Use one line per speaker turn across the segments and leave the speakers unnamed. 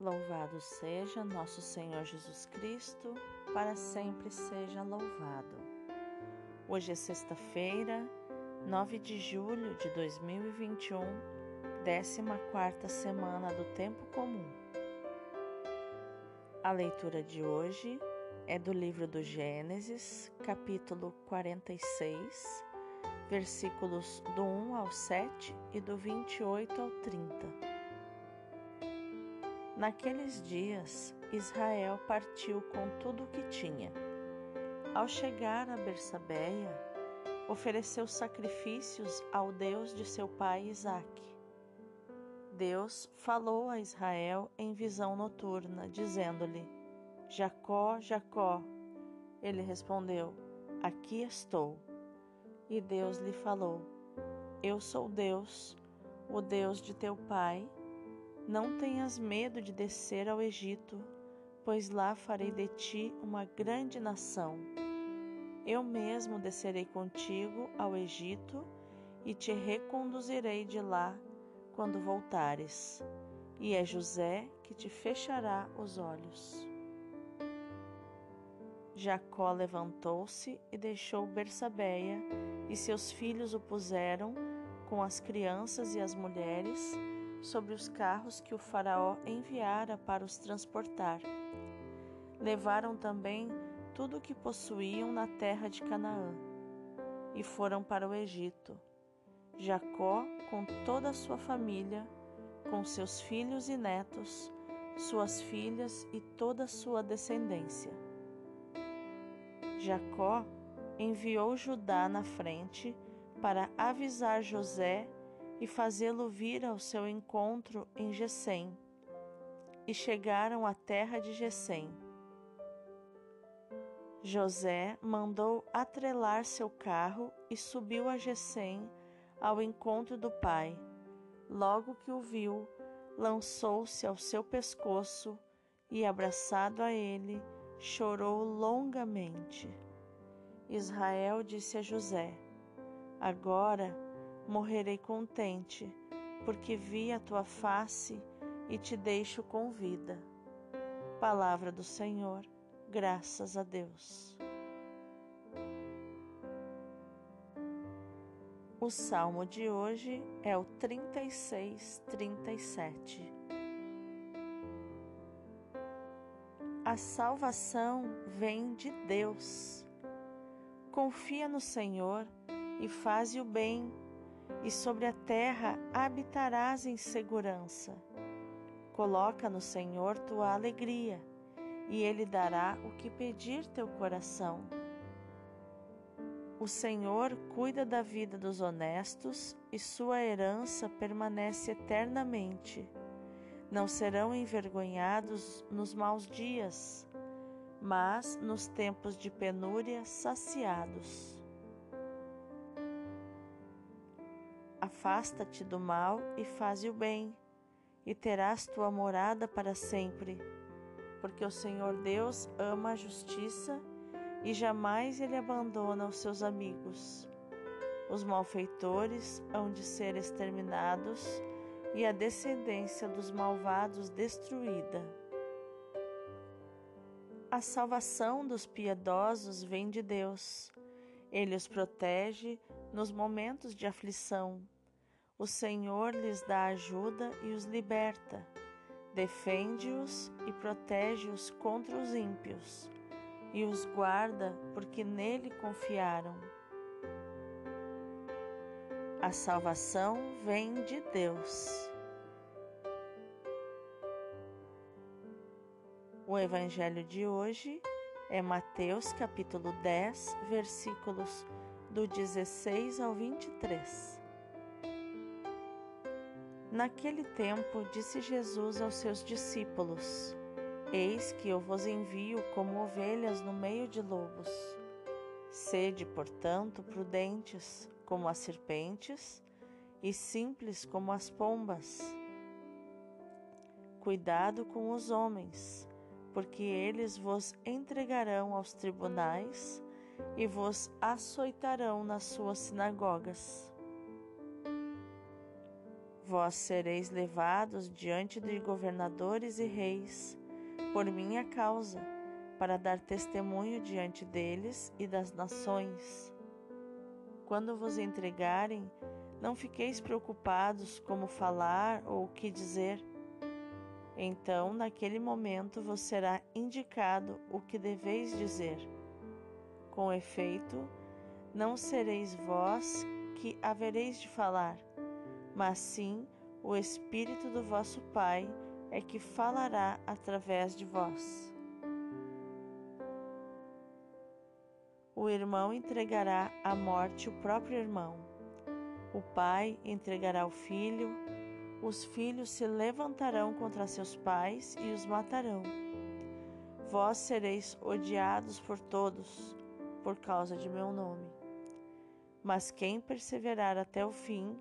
Louvado seja nosso Senhor Jesus Cristo, para sempre seja louvado. Hoje é sexta-feira, 9 de julho de 2021, 14 semana do Tempo Comum. A leitura de hoje é do livro do Gênesis, capítulo 46, versículos do 1 ao 7 e do 28 ao 30. Naqueles dias, Israel partiu com tudo o que tinha. Ao chegar a Bersabeia, ofereceu sacrifícios ao Deus de seu pai Isaque. Deus falou a Israel em visão noturna, dizendo-lhe: Jacó, Jacó. Ele respondeu: Aqui estou. E Deus lhe falou: Eu sou Deus, o Deus de teu pai não tenhas medo de descer ao Egito, pois lá farei de ti uma grande nação. Eu mesmo descerei contigo ao Egito e te reconduzirei de lá quando voltares, e é José que te fechará os olhos. Jacó levantou-se e deixou Bersabeia, e seus filhos o puseram, com as crianças e as mulheres, sobre os carros que o Faraó enviara para os transportar. Levaram também tudo o que possuíam na terra de Canaã e foram para o Egito. Jacó, com toda a sua família, com seus filhos e netos, suas filhas e toda a sua descendência. Jacó enviou Judá na frente para avisar José e fazê-lo vir ao seu encontro em Gesem. E chegaram à terra de Gesem. José mandou atrelar seu carro e subiu a Gesem ao encontro do pai. Logo que o viu, lançou-se ao seu pescoço e, abraçado a ele, chorou longamente. Israel disse a José: Agora morrerei contente, porque vi a tua face e te deixo com vida. Palavra do Senhor, graças a Deus. O salmo de hoje é o 36, 37. A salvação vem de Deus. Confia no Senhor e faze o bem e sobre a terra habitarás em segurança. Coloca no Senhor tua alegria, e Ele dará o que pedir teu coração. O Senhor cuida da vida dos honestos, e sua herança permanece eternamente. Não serão envergonhados nos maus dias, mas nos tempos de penúria saciados. Afasta-te do mal e faze o bem, e terás tua morada para sempre. Porque o Senhor Deus ama a justiça e jamais ele abandona os seus amigos. Os malfeitores hão de ser exterminados e a descendência dos malvados destruída. A salvação dos piedosos vem de Deus. Ele os protege nos momentos de aflição o Senhor lhes dá ajuda e os liberta, defende-os e protege-os contra os ímpios, e os guarda porque nele confiaram. A salvação vem de Deus. O evangelho de hoje é Mateus capítulo 10, versículos do 16 ao 23. Naquele tempo, disse Jesus aos seus discípulos: Eis que eu vos envio como ovelhas no meio de lobos. Sede, portanto, prudentes como as serpentes e simples como as pombas. Cuidado com os homens, porque eles vos entregarão aos tribunais e vos açoitarão nas suas sinagogas Vós sereis levados diante de governadores e reis, por minha causa, para dar testemunho diante deles e das nações. Quando vos entregarem, não fiqueis preocupados como falar ou o que dizer. Então, naquele momento, vos será indicado o que deveis dizer. Com efeito, não sereis vós que havereis de falar, mas sim o Espírito do vosso Pai é que falará através de vós. O irmão entregará à morte o próprio irmão. O pai entregará o filho. Os filhos se levantarão contra seus pais e os matarão. Vós sereis odiados por todos por causa de meu nome. Mas quem perseverar até o fim,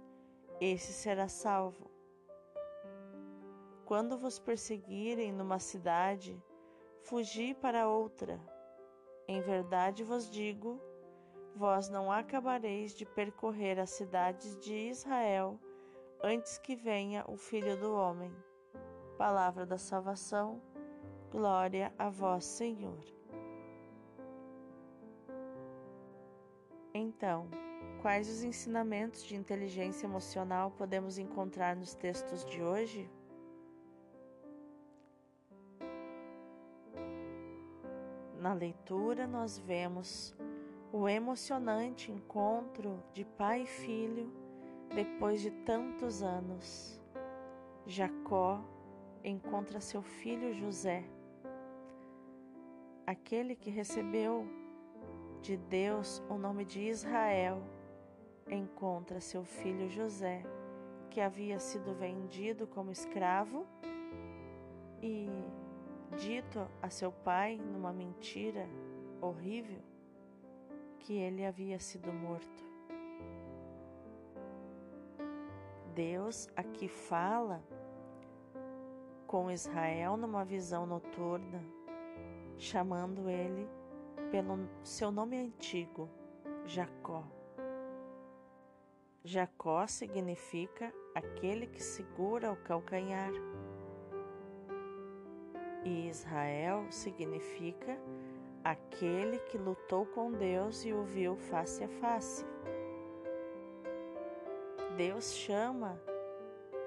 esse será salvo. Quando vos perseguirem numa cidade, fugi para outra. Em verdade vos digo, vós não acabareis de percorrer as cidades de Israel antes que venha o Filho do Homem. Palavra da salvação, glória a vós, Senhor. Então, quais os ensinamentos de inteligência emocional podemos encontrar nos textos de hoje? Na leitura, nós vemos o emocionante encontro de pai e filho depois de tantos anos. Jacó encontra seu filho José, aquele que recebeu de Deus o nome de Israel, encontra seu filho José, que havia sido vendido como escravo e dito a seu pai, numa mentira horrível, que ele havia sido morto. Deus aqui fala com Israel numa visão noturna, chamando ele pelo seu nome antigo, Jacó. Jacó significa aquele que segura o calcanhar e Israel significa aquele que lutou com Deus e o viu face a face. Deus chama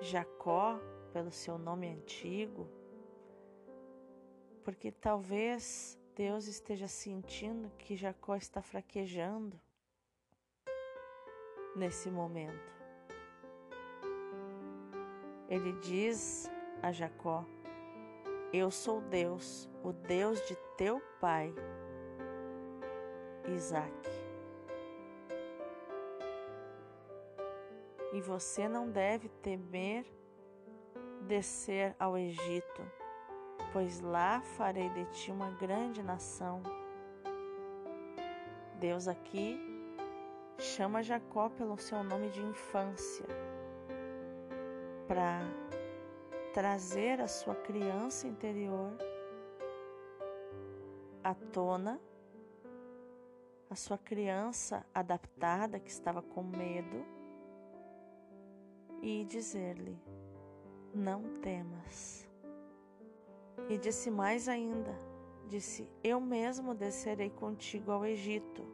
Jacó pelo seu nome antigo, porque talvez Deus esteja sentindo que Jacó está fraquejando nesse momento. Ele diz a Jacó: eu sou Deus, o Deus de teu pai, Isaac. E você não deve temer descer ao Egito, pois lá farei de ti uma grande nação. Deus aqui chama Jacó pelo seu nome de infância, para trazer a sua criança interior à tona, a sua criança adaptada que estava com medo, e dizer-lhe: Não temas. E disse mais ainda: Disse: Eu mesmo descerei contigo ao Egito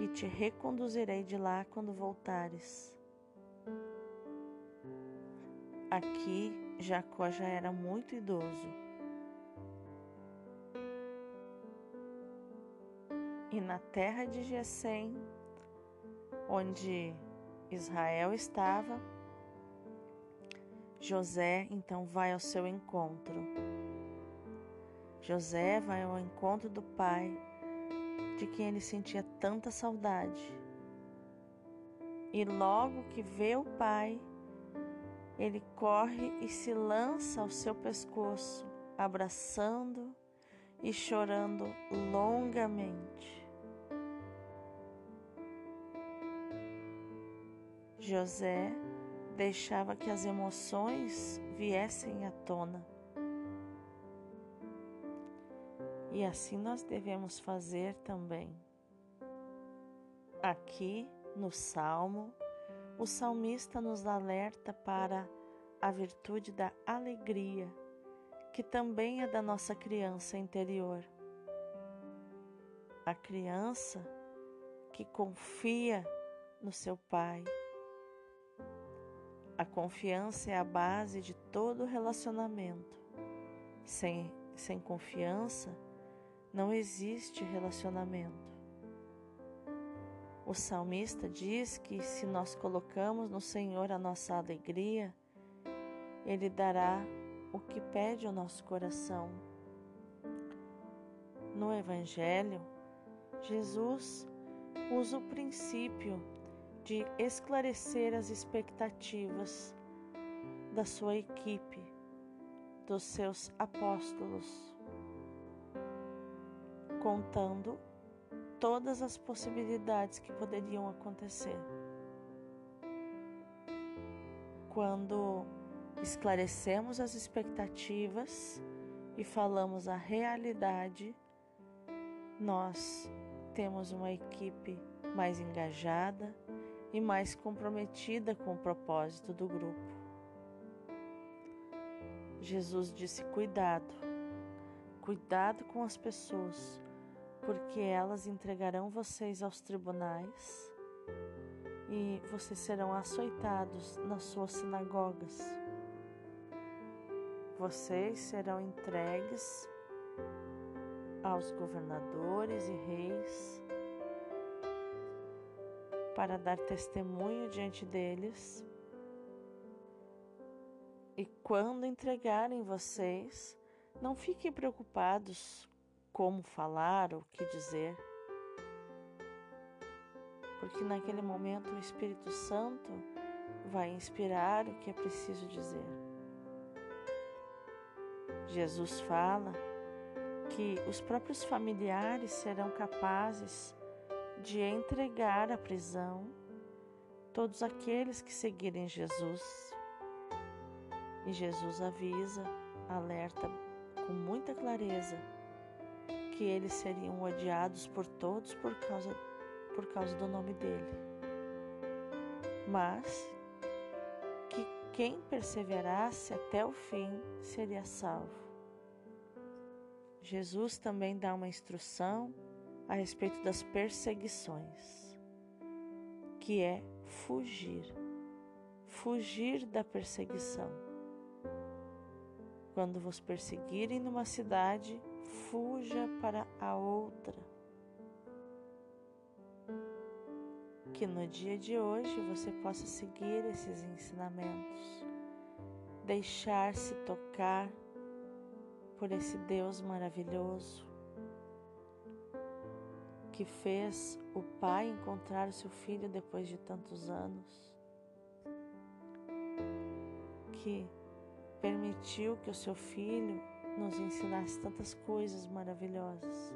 e te reconduzirei de lá quando voltares. Aqui Jacó já era muito idoso. E na terra de Gesem, onde Israel estava, José então vai ao seu encontro. José vai ao encontro do pai, de quem ele sentia tanta saudade. E logo que vê o pai, ele corre e se lança ao seu pescoço, abraçando e chorando longamente. José deixava que as emoções viessem à tona. E assim nós devemos fazer também. Aqui no Salmo o salmista nos alerta para a virtude da alegria, que também é da nossa criança interior. A criança que confia no seu pai. A confiança é a base de todo relacionamento. Sem, sem confiança, não existe relacionamento. O salmista diz que se nós colocamos no Senhor a nossa alegria, Ele dará o que pede o nosso coração. No Evangelho, Jesus usa o princípio de esclarecer as expectativas da sua equipe, dos seus apóstolos, contando todas as possibilidades que poderiam acontecer. Quando esclarecemos as expectativas e falamos a realidade, nós temos uma equipe mais engajada e mais comprometida com o propósito do grupo. Jesus disse: cuidado, cuidado com as pessoas porque elas entregarão vocês aos tribunais e vocês serão açoitados nas suas sinagogas. Vocês serão entregues aos governadores e reis para dar testemunho diante deles. E quando entregarem vocês, não fiquem preocupados como falar, o que dizer. Porque naquele momento o Espírito Santo vai inspirar o que é preciso dizer. Jesus fala que os próprios familiares serão capazes de entregar à prisão todos aqueles que seguirem Jesus. E Jesus avisa, alerta com muita clareza que eles seriam odiados por todos por causa, por causa do nome dele. Mas que quem perseverasse até o fim seria salvo. Jesus também dá uma instrução a respeito das perseguições, que é fugir, fugir da perseguição. Quando vos perseguirem numa cidade, fuja para a outra. Que no dia de hoje você possa seguir esses ensinamentos, deixar-se tocar por esse Deus maravilhoso que fez o pai encontrar o seu filho depois de tantos anos, que permitiu que o seu filho nos ensinasse tantas coisas maravilhosas.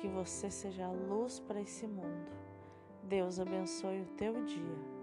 Que você seja a luz para esse mundo. Deus abençoe o teu dia.